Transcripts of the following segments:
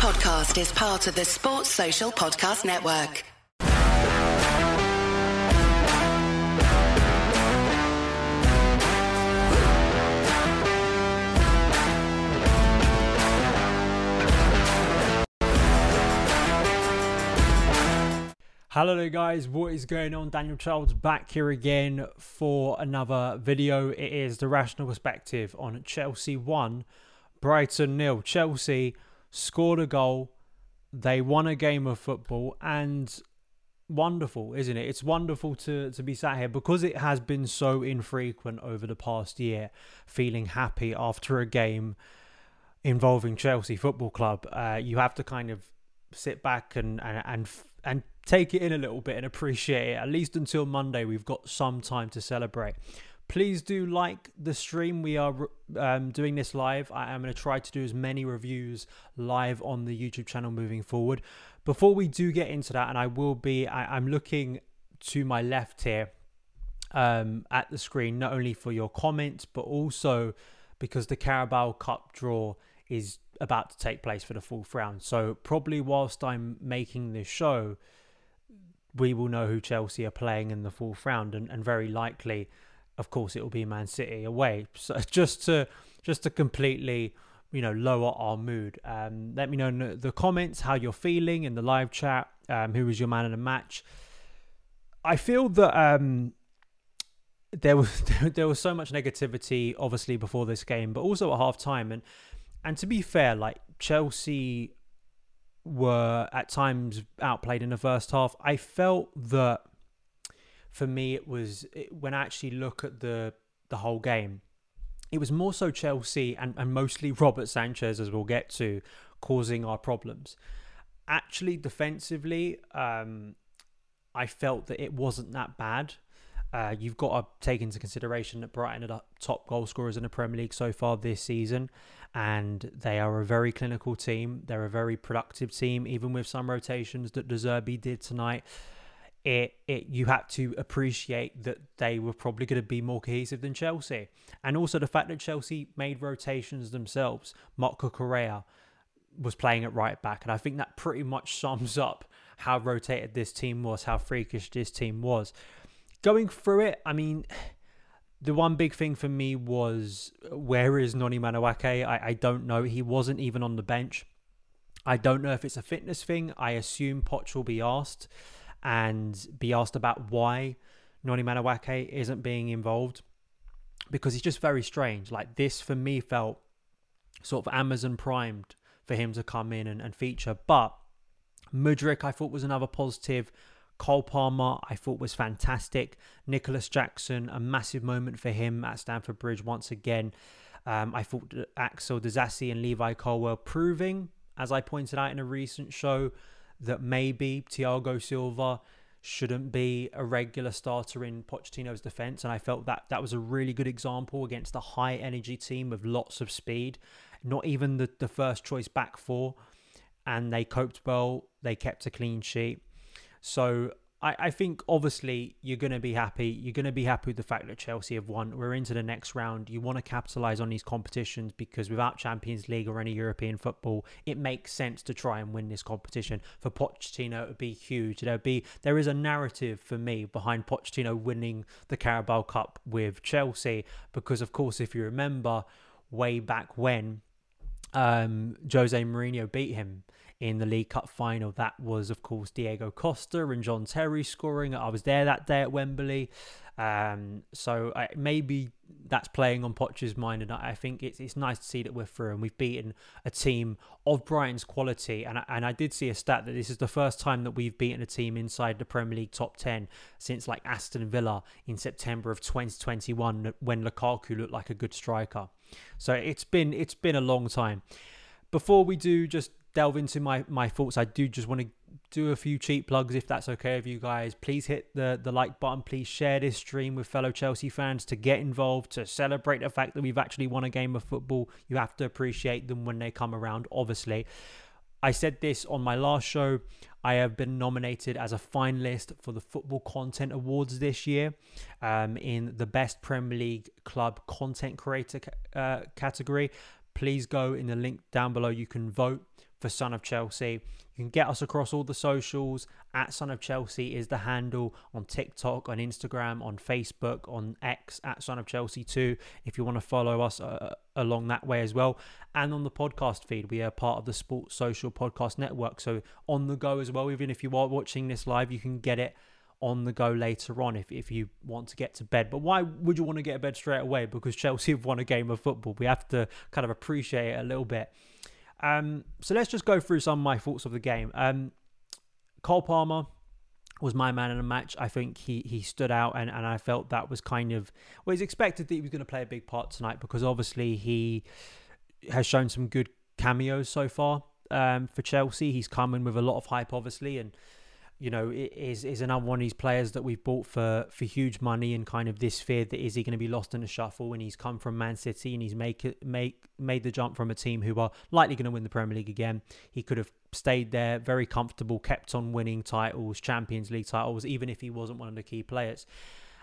podcast is part of the Sports Social Podcast Network. Hello guys, what is going on? Daniel Childs back here again for another video. It is the rational perspective on Chelsea 1, Brighton nil. Chelsea scored a goal, they won a game of football and wonderful, isn't it? It's wonderful to, to be sat here because it has been so infrequent over the past year, feeling happy after a game involving Chelsea Football Club. Uh, you have to kind of sit back and and and and take it in a little bit and appreciate it. At least until Monday, we've got some time to celebrate. Please do like the stream. We are um, doing this live. I am going to try to do as many reviews live on the YouTube channel moving forward. Before we do get into that, and I will be, I, am looking to my left here um, at the screen, not only for your comments, but also because the Carabao Cup draw is about to take place for the fourth round. So, probably whilst I'm making this show, we will know who Chelsea are playing in the fourth round, and, and very likely, of course, it will be Man City away. So just to just to completely, you know, lower our mood. Um, let me know in the comments how you're feeling in the live chat. Um, who was your man in the match? I feel that um, there was there was so much negativity, obviously, before this game, but also at half time, and and to be fair, like Chelsea were at times outplayed in the first half. I felt that for me it was it, when I actually look at the the whole game, it was more so Chelsea and, and mostly Robert Sanchez as we'll get to causing our problems. Actually, defensively, um, I felt that it wasn't that bad. Uh, you've got to take into consideration that Brighton are the top goal scorers in the Premier League so far this season, and they are a very clinical team. They're a very productive team, even with some rotations that De Zerbi did tonight. It, it you had to appreciate that they were probably going to be more cohesive than Chelsea, and also the fact that Chelsea made rotations themselves. Marc Cucurella was playing at right back, and I think that pretty much sums up how rotated this team was, how freakish this team was. Going through it, I mean the one big thing for me was where is Noni Madueke? I, I don't know. He wasn't even on the bench. I don't know if it's a fitness thing. I assume Poch will be asked and be asked about why Noni Madueke isn't being involved because it's just very strange. Like this for me felt sort of Amazon primed for him to come in and, and feature. But Mudryk I thought was another positive. Cole Palmer, I thought was fantastic. Nicholas Jackson, a massive moment for him at Stamford Bridge once again. Um, I thought Axel Disasi and Levi Colwill proving, as I pointed out in a recent show, that maybe Thiago Silva shouldn't be a regular starter in Pochettino's defence. And I felt that that was a really good example against a high energy team with lots of speed. Not even the, the first choice back four. And they coped well. They kept a clean sheet. So I, I think obviously you're going to be happy. You're going to be happy with the fact that Chelsea have won. We're into the next round. You want to capitalise on these competitions because without Champions League or any European football, it makes sense to try and win this competition. For Pochettino, it would be huge. There be there is a narrative for me behind Pochettino winning the Carabao Cup with Chelsea because, of course, if you remember way back when um, Jose Mourinho beat him in the League Cup final. That was, of course, Diego Costa and John Terry scoring. I was there that day at Wembley. Um, so I, maybe that's playing on Poch's mind, and I think it's it's nice to see that we're through and we've beaten a team of Brighton's quality. And I, and I did see a stat that this is the first time that we've beaten a team inside the Premier League top ten since like Aston Villa in September of 2021 when Lukaku looked like a good striker. So it's been it's been a long time. Before we do just delve into my my thoughts, I do just want to do a few cheap plugs if that's okay with you guys. Please hit the the like button. Please share this stream with fellow Chelsea fans to get involved to celebrate the fact that we've actually won a game of football. You have to appreciate them when they come around. Obviously, I said this on my last show. I have been nominated as a finalist for the Football Content Awards this year um, in the Best Premier League Club Content Creator uh, category please go in the link down below. You can vote for Son of Chelsea. You can get us across all the socials. At Son of Chelsea is the handle on TikTok, on Instagram, on Facebook, on X at Son of Chelsea too. If you want to follow us uh, along that way as well, and on the podcast feed, we are part of the Sports Social Podcast Network. So on the go as well. Even if you are watching this live, you can get it on the go later on if, if you want to get to bed. But why would you want to get to bed straight away? Because Chelsea have won a game of football. We have to kind of appreciate it a little bit. Um, so let's just go through some of my thoughts of the game. Um, Cole Palmer was my man in the match. I think he he stood out, and, and I felt that was kind of well, it's expected that he was going to play a big part tonight because obviously he has shown some good cameos so far um, for Chelsea. He's coming with a lot of hype, obviously, and you know, is is another one of these players that we've bought for for huge money and kind of this fear that is he going to be lost in the shuffle and he's come from Man City and he's make it make made the jump from a team who are likely going to win the Premier League again. He could have stayed there, very comfortable, kept on winning titles, Champions League titles, even if he wasn't one of the key players.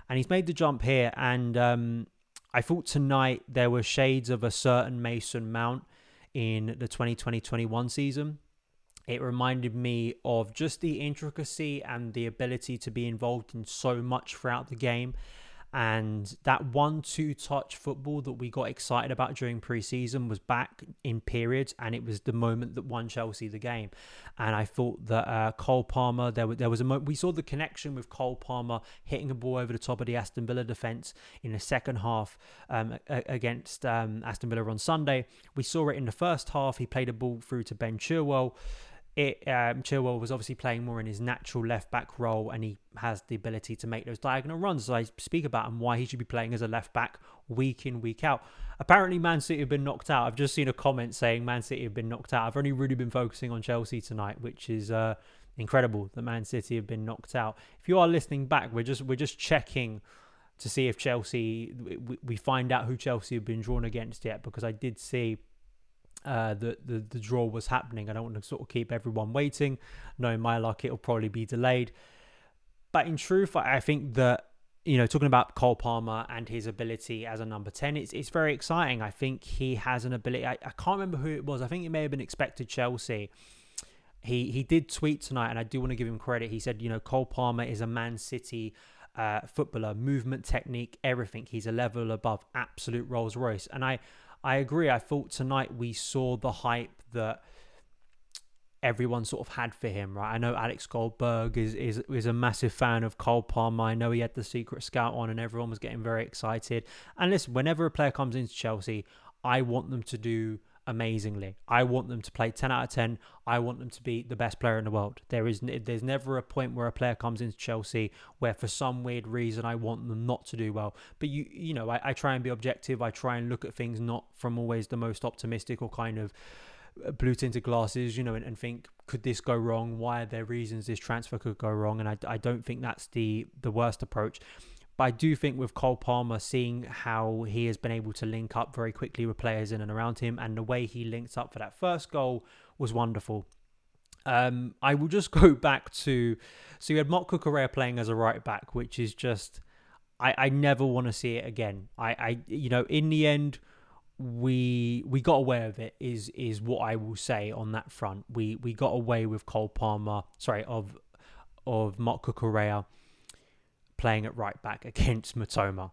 And he's made the jump here, and um, I thought tonight there were shades of a certain Mason Mount in the 2020-21 season it reminded me of just the intricacy and the ability to be involved in so much throughout the game. And that one two touch football that we got excited about during preseason was back in periods, and it was the moment that won Chelsea the game. And I thought that uh, Cole Palmer, there, there was a mo- we saw the connection with Cole Palmer hitting a ball over the top of the Aston Villa defence in the second half um, against um, Aston Villa on Sunday. We saw it in the first half. He played a ball through to Ben Chilwell it um, Chilwell was obviously playing more in his natural left back role, and he has the ability to make those diagonal runs. So I speak about and why he should be playing as a left back week in week out. Apparently, Man City have been knocked out. I've just seen a comment saying Man City have been knocked out. I've only really been focusing on Chelsea tonight, which is uh, incredible that Man City have been knocked out. If you are listening back, we're just we're just checking to see if Chelsea we, we find out who Chelsea have been drawn against yet because I did see uh, the, the the draw was happening. I don't want to sort of keep everyone waiting. Knowing my luck, it'll probably be delayed. But in truth, I think that you know, talking about Cole Palmer and his ability as a number 10, it's, it's very exciting. I think he has an ability. I, I can't remember who it was. I think it may have been expected Chelsea. He he did tweet tonight, and I do want to give him credit. He said, you know, Cole Palmer is a Man City uh, footballer, movement, technique, everything. He's a level above absolute Rolls Royce. And I, I agree. I thought tonight we saw the hype that everyone sort of had for him, right? I know Alex Goldberg is is is a massive fan of Cole Palmer. I know he had the secret scout on, and everyone was getting very excited. And listen, whenever a player comes into Chelsea, I want them to do amazingly. I want them to play 10 out of 10. I want them to be the best player in the world. There is there's never a point where a player comes into Chelsea where for some weird reason I want them not to do well. But you you know, I, I try and be objective. I try and look at things not from always the most optimistic or kind of uh, blue tinted glasses, you know, and, and, think, could this go wrong? Why are there reasons this transfer could go wrong? And I, I don't think that's the the worst approach. But I do think with Cole Palmer, seeing how he has been able to link up very quickly with players in and around him, and the way he linked up for that first goal was wonderful. Um, I will just go back to so you had Marc Cucurella playing as a right back, which is just I, I never want to see it again. I, I you know in the end we we got away with it is is what I will say on that front. We we got away with Cole Palmer, sorry of of Marc Cucurella playing at right back against Mitoma.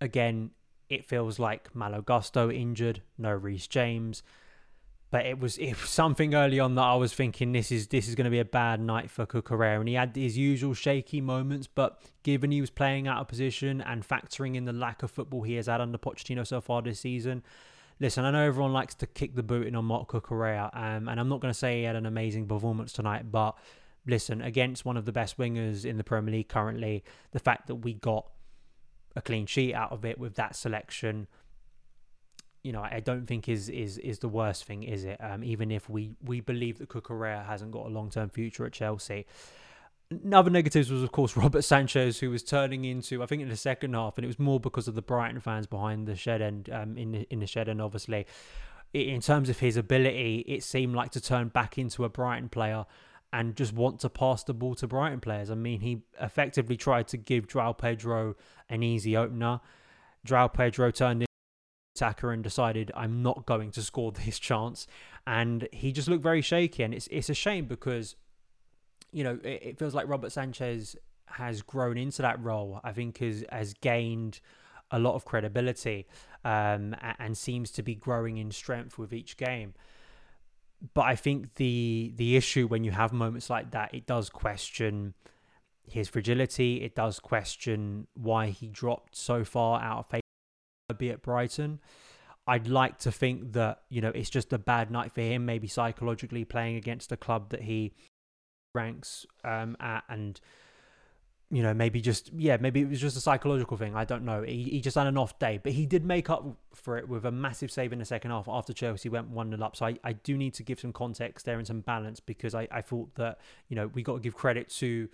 Again, it feels like Malo Gusto injured, no Reece James. But it was was something early on that I was thinking this is this is going to be a bad night for Cucurella, and he had his usual shaky moments. But given he was playing out of position and factoring in the lack of football he has had under Pochettino so far this season, listen, I know everyone likes to kick the boot in on Marc Cucurella, um, and I'm not going to say he had an amazing performance tonight, but listen, against one of the best wingers in the Premier League currently, the fact that we got a clean sheet out of it with that selection, you know, I don't think is is is the worst thing, is it? Um, even if we we believe that Cucurella hasn't got a long term future at Chelsea. Another negatives was, of course, Robert Sanchez, who was turning into, I think, in the second half, and it was more because of the Brighton fans behind the shed end, um, in the, in the shed end, obviously. In terms of his ability, it seemed like to turn back into a Brighton player and just want to pass the ball to Brighton players. I mean, he effectively tried to give Joao Pedro an easy opener. Joao Pedro turned attacker and decided I'm not going to score this chance, and he just looked very shaky, and it's it's a shame because, you know, it, it feels like Robert Sanchez has grown into that role. I think has has gained a lot of credibility um, and seems to be growing in strength with each game. But I think the the issue when you have moments like that, it does question his fragility. It does question why he dropped so far out of favor, be at Brighton. I'd like to think that you know it's just a bad night for him, maybe psychologically playing against a club that he ranks um, at, and you know maybe just yeah maybe it was just a psychological thing. I don't know. He, he just had an off day, but he did make up for it with a massive save in the second half after Chelsea went one 0 up. So I, I do need to give some context there and some balance because I, I thought that you know we got to give credit to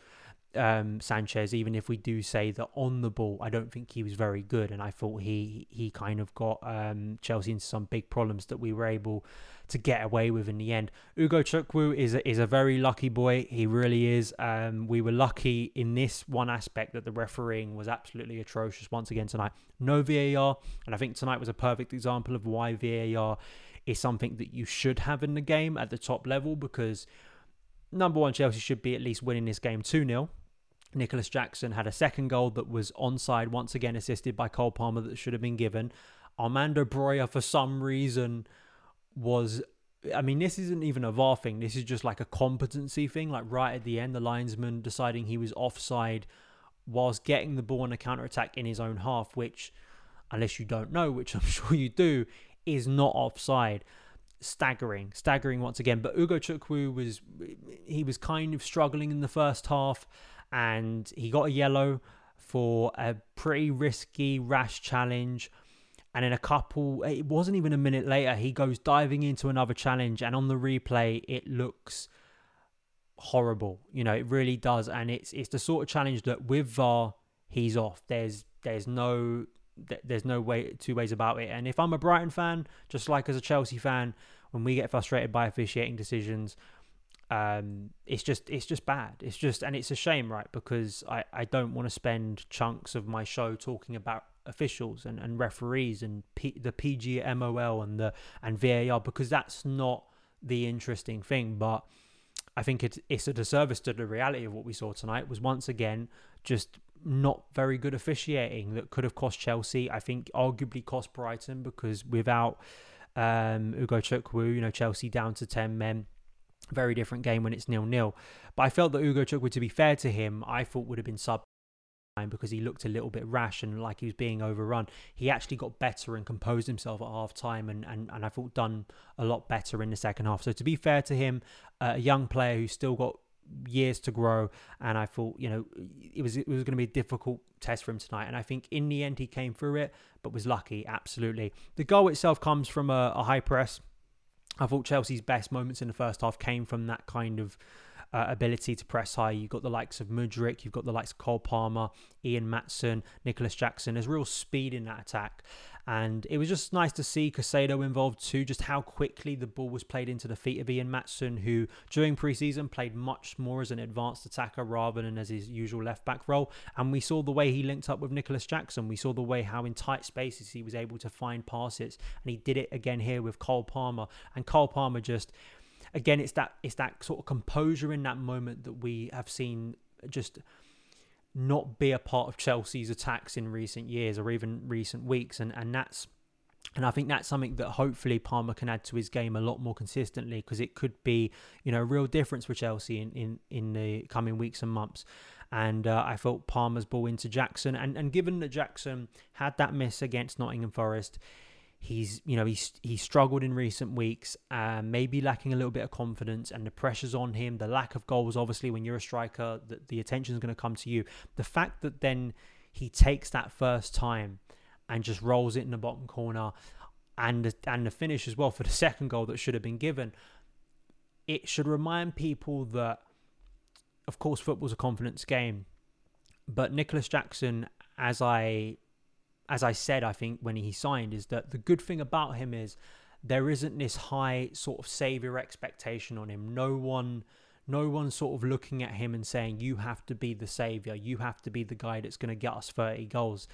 um, Sanchez, even if we do say that on the ball, I don't think he was very good, and I thought he he kind of got um, Chelsea into some big problems that we were able to get away with in the end. Ugochukwu is a, is a very lucky boy. He really is. Um, we were lucky in this one aspect that the refereeing was absolutely atrocious once again tonight. No VAR, and I think tonight was a perfect example of why VAR is something that you should have in the game at the top level because number one, Chelsea should be at least winning this game 2 0. Nicholas Jackson had a second goal that was onside, once again assisted by Cole Palmer, that should have been given. Armando Broja, for some reason, was. I mean, this isn't even a VAR thing. This is just like a competency thing. Like right at the end, the linesman deciding he was offside whilst getting the ball on a counter attack in his own half, which, unless you don't know, which I'm sure you do, is not offside staggering, staggering once again. But Ugochukwu was he was kind of struggling in the first half, and he got a yellow for a pretty risky, rash challenge. And in a couple, it wasn't even a minute later, he goes diving into another challenge, and on the replay, it looks horrible. You know, it really does, and it's it's the sort of challenge that with VAR, he's off. There's there's no there's no way two ways about it. And if I'm a Brighton fan, just like as a Chelsea fan, when we get frustrated by officiating decisions, um, it's just it's just bad. It's just and it's a shame, right? Because I, I don't want to spend chunks of my show talking about officials and, and referees and P, the PGMOL and the and VAR because that's not the interesting thing. But I think it's it's a disservice to the reality of what we saw tonight. Was once again just not very good officiating that could have cost Chelsea. I think arguably cost Brighton because without um, Ugochukwu, you know Chelsea down to ten men very different game when it's nil nil. But I felt that Ugochukwu, to be fair to him, I thought would have been sub because he looked a little bit rash and like he was being overrun. He actually got better and composed himself at half time and, and, and I thought done a lot better in the second half. So to be fair to him, uh, a young player who's still got years to grow and I thought, you know, it was it was going to be a difficult test for him tonight and I think in the end he came through it but was lucky absolutely. The goal itself comes from a, a high press I thought Chelsea's best moments in the first half came from that kind of uh, ability to press high. You've got the likes of Mudryk, you've got the likes of Cole Palmer, Ian Maatsen, Nicholas Jackson. There's real speed in that attack. And it was just nice to see Caicedo involved too, just how quickly the ball was played into the feet of Ian Maatsen, who during preseason played much more as an advanced attacker rather than as his usual left back role. And we saw the way he linked up with Nicholas Jackson. We saw the way how in tight spaces he was able to find passes. And he did it again here with Cole Palmer. And Cole Palmer just again it's that it's that sort of composure in that moment that we have seen just not be a part of Chelsea's attacks in recent years or even recent weeks, and and that's. And I think that's something that hopefully Palmer can add to his game a lot more consistently because it could be, you know, a real difference for Chelsea in, in, in the coming weeks and months. And uh, I felt Palmer's ball into Jackson. And, and given that Jackson had that miss against Nottingham Forest, He's, you know, he's he's struggled in recent weeks, uh, maybe lacking a little bit of confidence, and the pressure's on him. The lack of goals, obviously, when you're a striker, the, the attention is going to come to you. The fact that then he takes that first time and just rolls it in the bottom corner, and and the finish as well for the second goal that should have been given, it should remind people that, of course, football's a confidence game, but Nicholas Jackson, as I as I said, I think when he signed, is that the good thing about him is there isn't this high sort of savior expectation on him. No one, no one sort of looking at him and saying you have to be the savior, you have to be the guy that's going to get us 30 goals.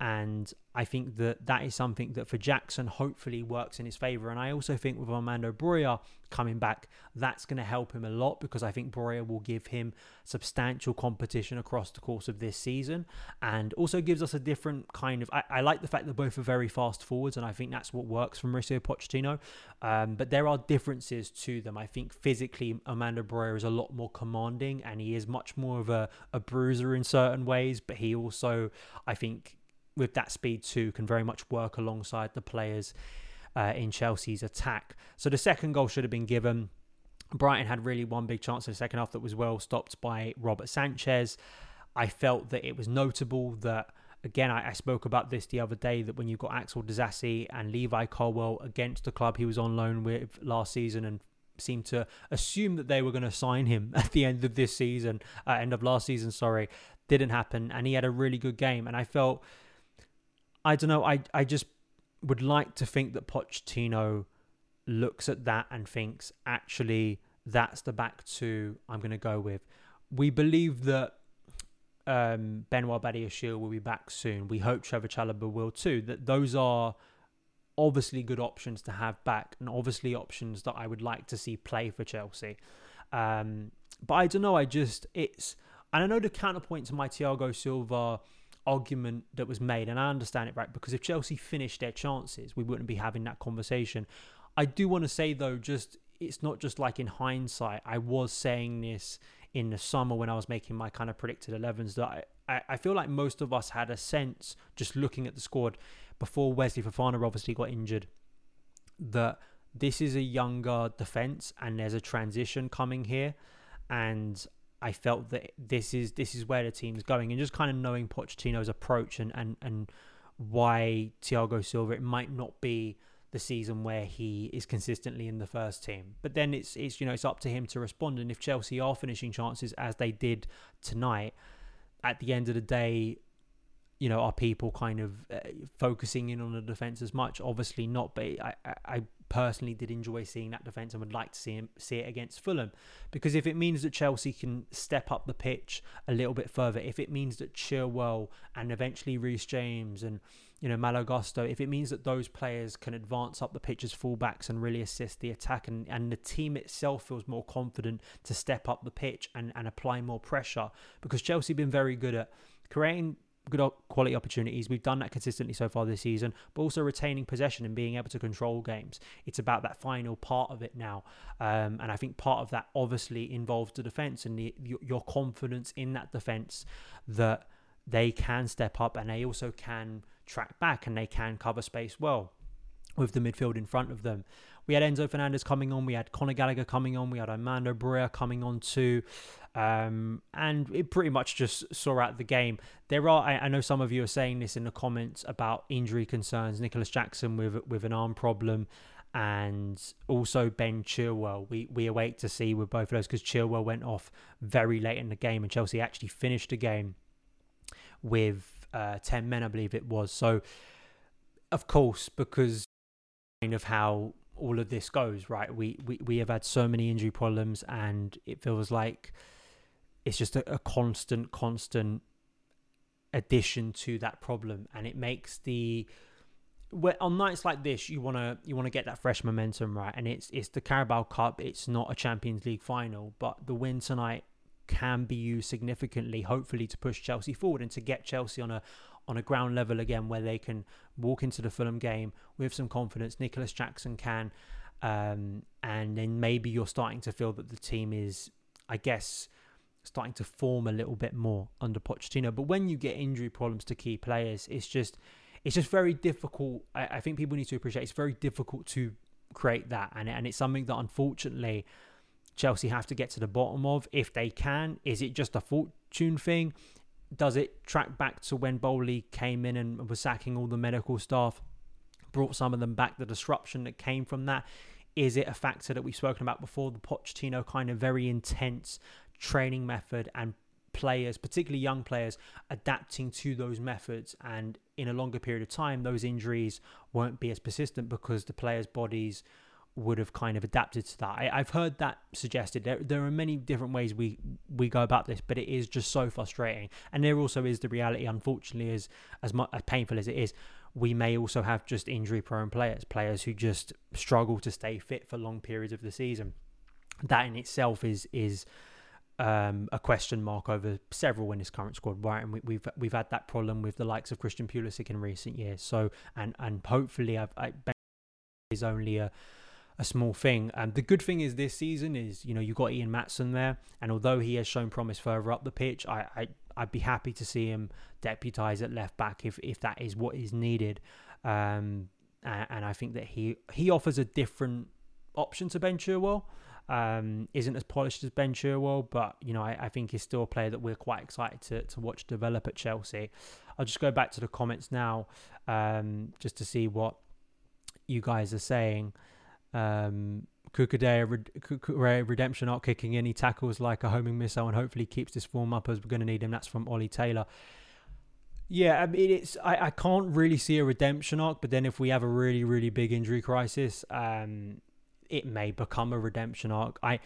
And I think that that is something that for Jackson hopefully works in his favour. And I also think with Armando Broja coming back, that's going to help him a lot because I think Broja will give him substantial competition across the course of this season and also gives us a different kind of. I, I like the fact that both are very fast forwards, and I think that's what works for Mauricio Pochettino. Um, but there are differences to them. I think physically, Armando Broja is a lot more commanding and he is much more of a, a bruiser in certain ways, but he also, I think, with that speed too, can very much work alongside the players uh, in Chelsea's attack. So the second goal should have been given. Brighton had really one big chance in the second half that was well stopped by Robert Sanchez. I felt that it was notable that again I, I, spoke about this the other day that when you've got Axel Disasi and Levi Colwill against the club he was on loan with last season and seemed to assume that they were going to sign him at the end of this season, uh, end of last season, sorry, didn't happen and he had a really good game and I felt I don't know. I I just would like to think that Pochettino looks at that and thinks actually that's the back two I'm going to go with. We believe that um, Benoit Badiashile will be back soon. We hope Trevor Chalobah will too. That those are obviously good options to have back, and obviously options that I would like to see play for Chelsea. Um, but I don't know. I just it's and I know the counterpoint to my Thiago Silva argument that was made, and I understand it, right? Because if Chelsea finished their chances, we wouldn't be having that conversation. I do want to say though, just it's not just like in hindsight. I was saying this in the summer when I was making my kind of predicted 11s that I, I feel like most of us had a sense just looking at the squad before Wesley Fofana obviously got injured that this is a younger defense and there's a transition coming here and I felt that this is this is where the team's going, and just kind of knowing Pochettino's approach and and and why Thiago Silva it might not be the season where he is consistently in the first team. But then it's it's you know it's up to him to respond. And if Chelsea are finishing chances as they did tonight, at the end of the day, you know, are people kind of uh, focusing in on the defense as much? Obviously not. But I, I, I personally did enjoy seeing that defence and would like to see him see it against Fulham. Because if it means that Chelsea can step up the pitch a little bit further, if it means that Chilwell and eventually Reece James and you know Malo Gusto, if it means that those players can advance up the pitch as fullbacks and really assist the attack and, and the team itself feels more confident to step up the pitch and, and apply more pressure. Because Chelsea have been very good at creating good quality opportunities. We've done that consistently so far this season, but also retaining possession and being able to control games. It's about that final part of it now. Um, and I think part of that obviously involves the defence and the, your confidence in that defence that they can step up and they also can track back and they can cover space well with the midfield in front of them. We had Enzo Fernandez coming on, we had Conor Gallagher coming on, we had Armando Broja coming on too. Um, and it pretty much just saw out the game. There are, I, I, know some of you are saying this in the comments about injury concerns. Nicholas Jackson with with an arm problem, and also Ben Chilwell. We we await to see with both of those because Chilwell went off very late in the game, and Chelsea actually finished the game with uh, ten men, I believe it was. So, of course, because of how all of this goes, right? We, we we have had so many injury problems, and it feels like it's just a, a constant, constant addition to that problem, and it makes the where on nights like this you want to you want to get that fresh momentum right? And it's it's the Carabao Cup. It's not a Champions League final but the win tonight can be used significantly hopefully to push Chelsea forward and to get Chelsea on a on a ground level again where they can walk into the Fulham game with some confidence. Nicholas Jackson can um, and then maybe you're starting to feel that the team is I guess starting to form a little bit more under Pochettino. But when you get injury problems to key players, it's just it's just very difficult. I, I think people need to appreciate it's very difficult to create that, and and it's something that unfortunately Chelsea have to get to the bottom of if they can. Is it just a fortune thing? Does it track back to when Boehly came in and was sacking all the medical staff, brought some of them back, the disruption that came from that? Is it a factor that we've spoken about before? The Pochettino kind of very intense training method and players, particularly young players, adapting to those methods. And in a longer period of time, those injuries won't be as persistent because the players' bodies would have kind of adapted to that. I, have heard that suggested. There, there are many different ways we we go about this, but it is just so frustrating. And there also is the reality, unfortunately, as much as painful as it is, we may also have just injury prone players, players who just struggle to stay fit for long periods of the season. That in itself is is um, a question mark over several in his current squad, right? And we, have we've, we've had that problem with the likes of Christian Pulisic in recent years. So and and hopefully I've, I is only a a small thing. And the good thing is this season is you know you got Ian Maatsen there, and although he has shown promise further up the pitch, I, I I'd be happy to see him deputise at left back if if that is what is needed. Um, and, and I think that he he offers a different option to Ben Chilwell. Um, isn't as polished as Ben Chilwell, but you know I, I, think he's still a player that we're quite excited to, to watch develop at Chelsea. I'll just go back to the comments now, um, just to see what you guys are saying. Um, Cucurella redemption arc kicking in. He tackles like a homing missile and hopefully keeps this form up as we're going to need him. That's from Ollie Taylor. Yeah, I mean, it's I, I can't really see a redemption arc, but then if we have a really really big injury crisis, um, it may become a redemption arc. I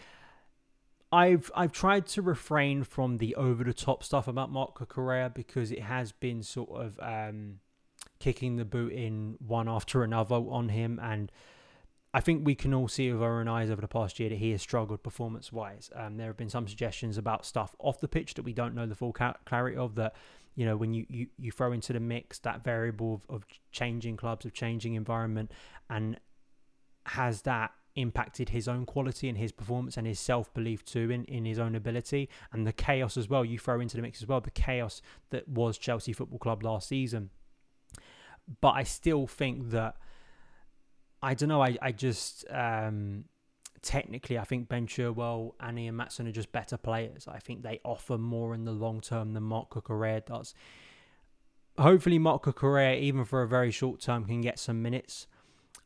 I've I've tried to refrain from the over the top stuff about Marc Cucurella because it has been sort of um, kicking the boot in one after another on him and I think we can all see with our own eyes over the past year that he has struggled performance wise. Um, there have been some suggestions about stuff off the pitch that we don't know the full clarity of. That you know when you, you, you throw into the mix that variable of, of changing clubs, of changing environment, and has that impacted his own quality and his performance and his self belief too in, in his own ability and the chaos as well. You throw into the mix as well the chaos that was Chelsea Football Club last season. But I still think that I don't know. I I just um, technically I think Ben Chilwell Annie, and Maatsen are just better players. I think they offer more in the long term than Marc Cucurella does. Hopefully, Marc Cucurella, even for a very short term, can get some minutes.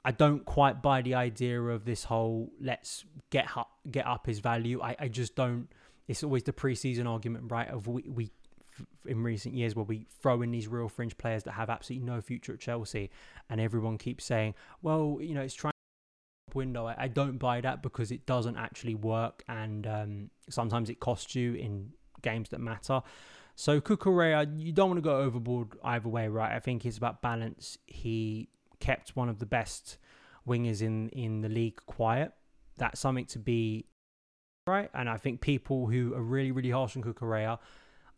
I don't quite buy the idea of this whole let's get up, get up his value. I, I just don't. It's always the preseason argument, right? Of we, we in recent years where we throw in these real fringe players that have absolutely no future at Chelsea, and everyone keeps saying, well, you know, it's trying window. I, I don't buy that because it doesn't actually work, and um, sometimes it costs you in games that matter. So Cucurella, you don't want to go overboard either way, right? I think it's about balance. He kept one of the best wingers in in the league quiet. That's something to be right. And I think people who are really really harsh on Cucurella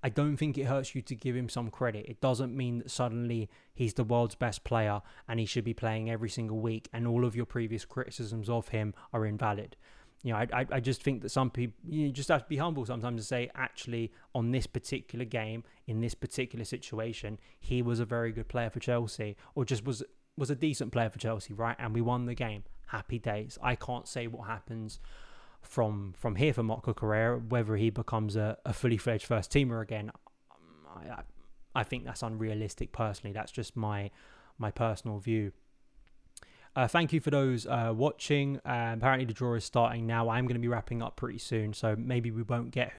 I don't think it hurts you to give him some credit. It doesn't mean that suddenly he's the world's best player and he should be playing every single week and all of your previous criticisms of him are invalid. You know, I, I just think that some people, you just have to be humble sometimes and say, actually, on this particular game, in this particular situation, he was a very good player for Chelsea or just was was a decent player for Chelsea, right? And we won the game. Happy days. I can't say what happens from from here for Marc Cucurella, whether he becomes a, a fully fledged first teamer again, I, I think that's unrealistic. Personally, that's just my my personal view. Uh, thank you for those uh, watching. Uh, apparently, the draw is starting now. I'm going to be wrapping up pretty soon, so maybe we won't get.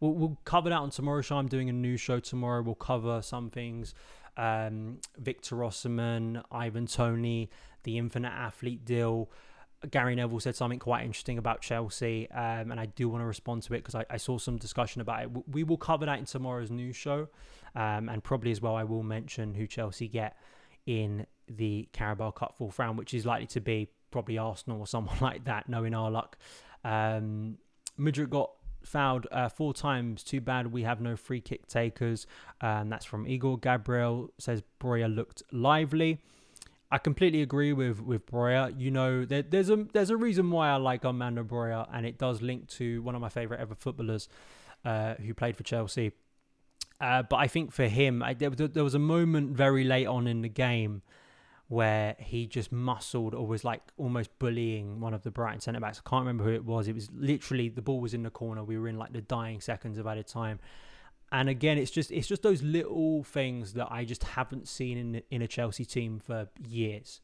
We'll, we'll cover that on tomorrow's show. I'm doing a new show tomorrow. We'll cover some things. Um, Victor Osimhen, Ivan Toney, the Infinite Athlete deal. Gary Neville said something quite interesting about Chelsea, um, and I do want to respond to it because I, I, saw some discussion about it. We will cover that in tomorrow's news show, um, and probably as well, I will mention who Chelsea get in the Carabao Cup fourth round, which is likely to be probably Arsenal or someone like that, knowing our luck. Um, Mudryk got fouled uh, four times. Too bad we have no free kick takers. Um, that's from Igor Gabriel. Says Broja looked lively. I completely agree with with Broja. You know, there, there's a there's a reason why I like Armando Broja, and it does link to one of my favorite ever footballers uh, who played for Chelsea. Uh, but I think for him, I, there, there was a moment very late on in the game where he just muscled or was like almost bullying one of the Brighton centre backs. I can't remember who it was. It was literally the ball was in the corner. We were in like the dying seconds of added time, and again, it's just it's just those little things that I just haven't seen in in a Chelsea team for years.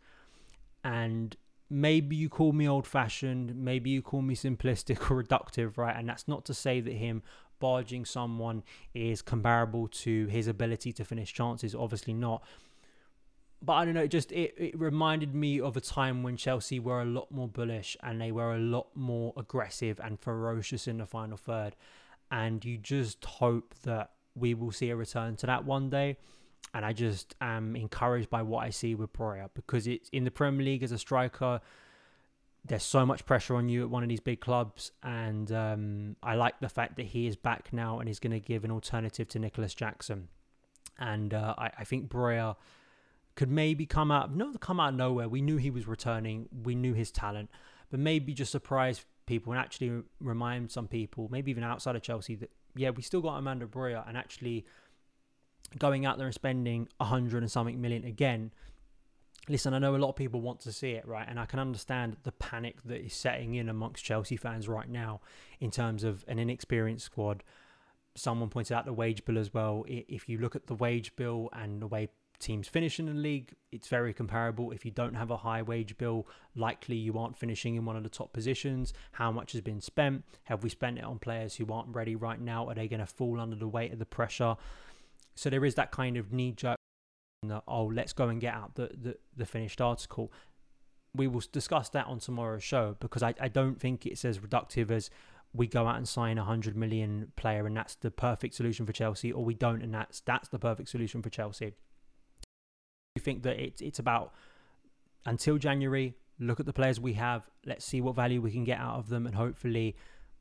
And maybe you call me old fashioned, maybe you call me simplistic or reductive, right? And that's not to say that him barging someone is comparable to his ability to finish chances, obviously not. But I don't know. It Just it, it reminded me of a time when Chelsea were a lot more bullish and they were a lot more aggressive and ferocious in the final third. And you just hope that we will see a return to that one day. And I just am encouraged by what I see with Broja because it's in the Premier League as a striker. There's so much pressure on you at one of these big clubs, and um, I like the fact that he is back now and he's going to give an alternative to Nicholas Jackson. And uh, I, I think Broja could maybe come out, not come out of nowhere. We knew he was returning, we knew his talent, but maybe just surprise people and actually remind some people, maybe even outside of Chelsea, that yeah, we still got Armando Broja and actually going out there and spending a hundred and something million again. Listen, I know a lot of people want to see it, right? And I can understand the panic that is setting in amongst Chelsea fans right now in terms of an inexperienced squad. Someone pointed out the wage bill as well. If you look at the wage bill and the way teams finish in the league, it's very comparable. If you don't have a high wage bill, likely you aren't finishing in one of the top positions. How much has been spent? Have we spent it on players who aren't ready right now? Are they going to fall under the weight of the pressure? So there is that kind of knee jerk. Oh, let's go and get out the, the, the finished article. We will discuss that on tomorrow's show because I, I don't think it's as reductive as we go out and sign a hundred million player and that's the perfect solution for Chelsea, or we don't and that's that's the perfect solution for Chelsea think that it's it's about until January. Look at the players we have. Let's see what value we can get out of them, and hopefully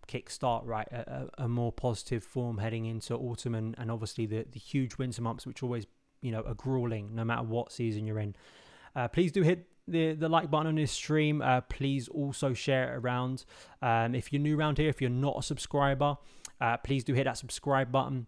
kickstart right a, a, more positive form heading into autumn and, and obviously the, the huge winter months which always you know are grueling no matter what season you're in uh, please do hit the, the like button on this stream uh, please also share it around um, if you're new around here if you're not a subscriber uh, please do hit that subscribe button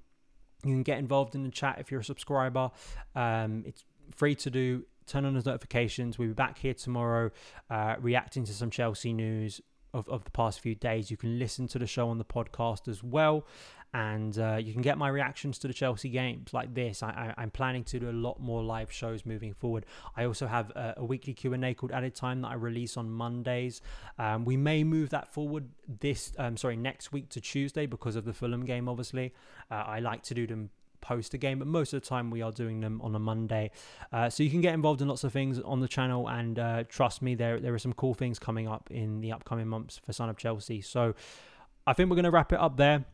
you can get involved in the chat if you're a subscriber um, it's free to do. Turn on those notifications. We'll be back here tomorrow, uh, reacting to some Chelsea news of, of the past few days. You can listen to the show on the podcast as well, and uh, you can get my reactions to the Chelsea games like this. I, am planning to do a lot more live shows moving forward. I also have a, a weekly Q and A called Added Time that I release on Mondays. Um, we may move that forward this, um, sorry, next week to Tuesday because of the Fulham game. Obviously, uh, I like to do them post a game, but most of the time we are doing them on a Monday. Uh, so you can get involved in lots of things on the channel, and uh, trust me, there there are some cool things coming up in the upcoming months for Son of Chelsea. So I think we're going to wrap it up there.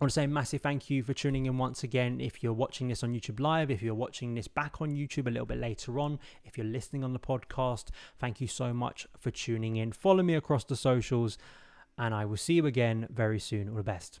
I want to say a massive thank you for tuning in once again. If you're watching this on YouTube Live, if you're watching this back on YouTube a little bit later on, if you're listening on the podcast, thank you so much for tuning in. Follow me across the socials, and I will see you again very soon. All the best.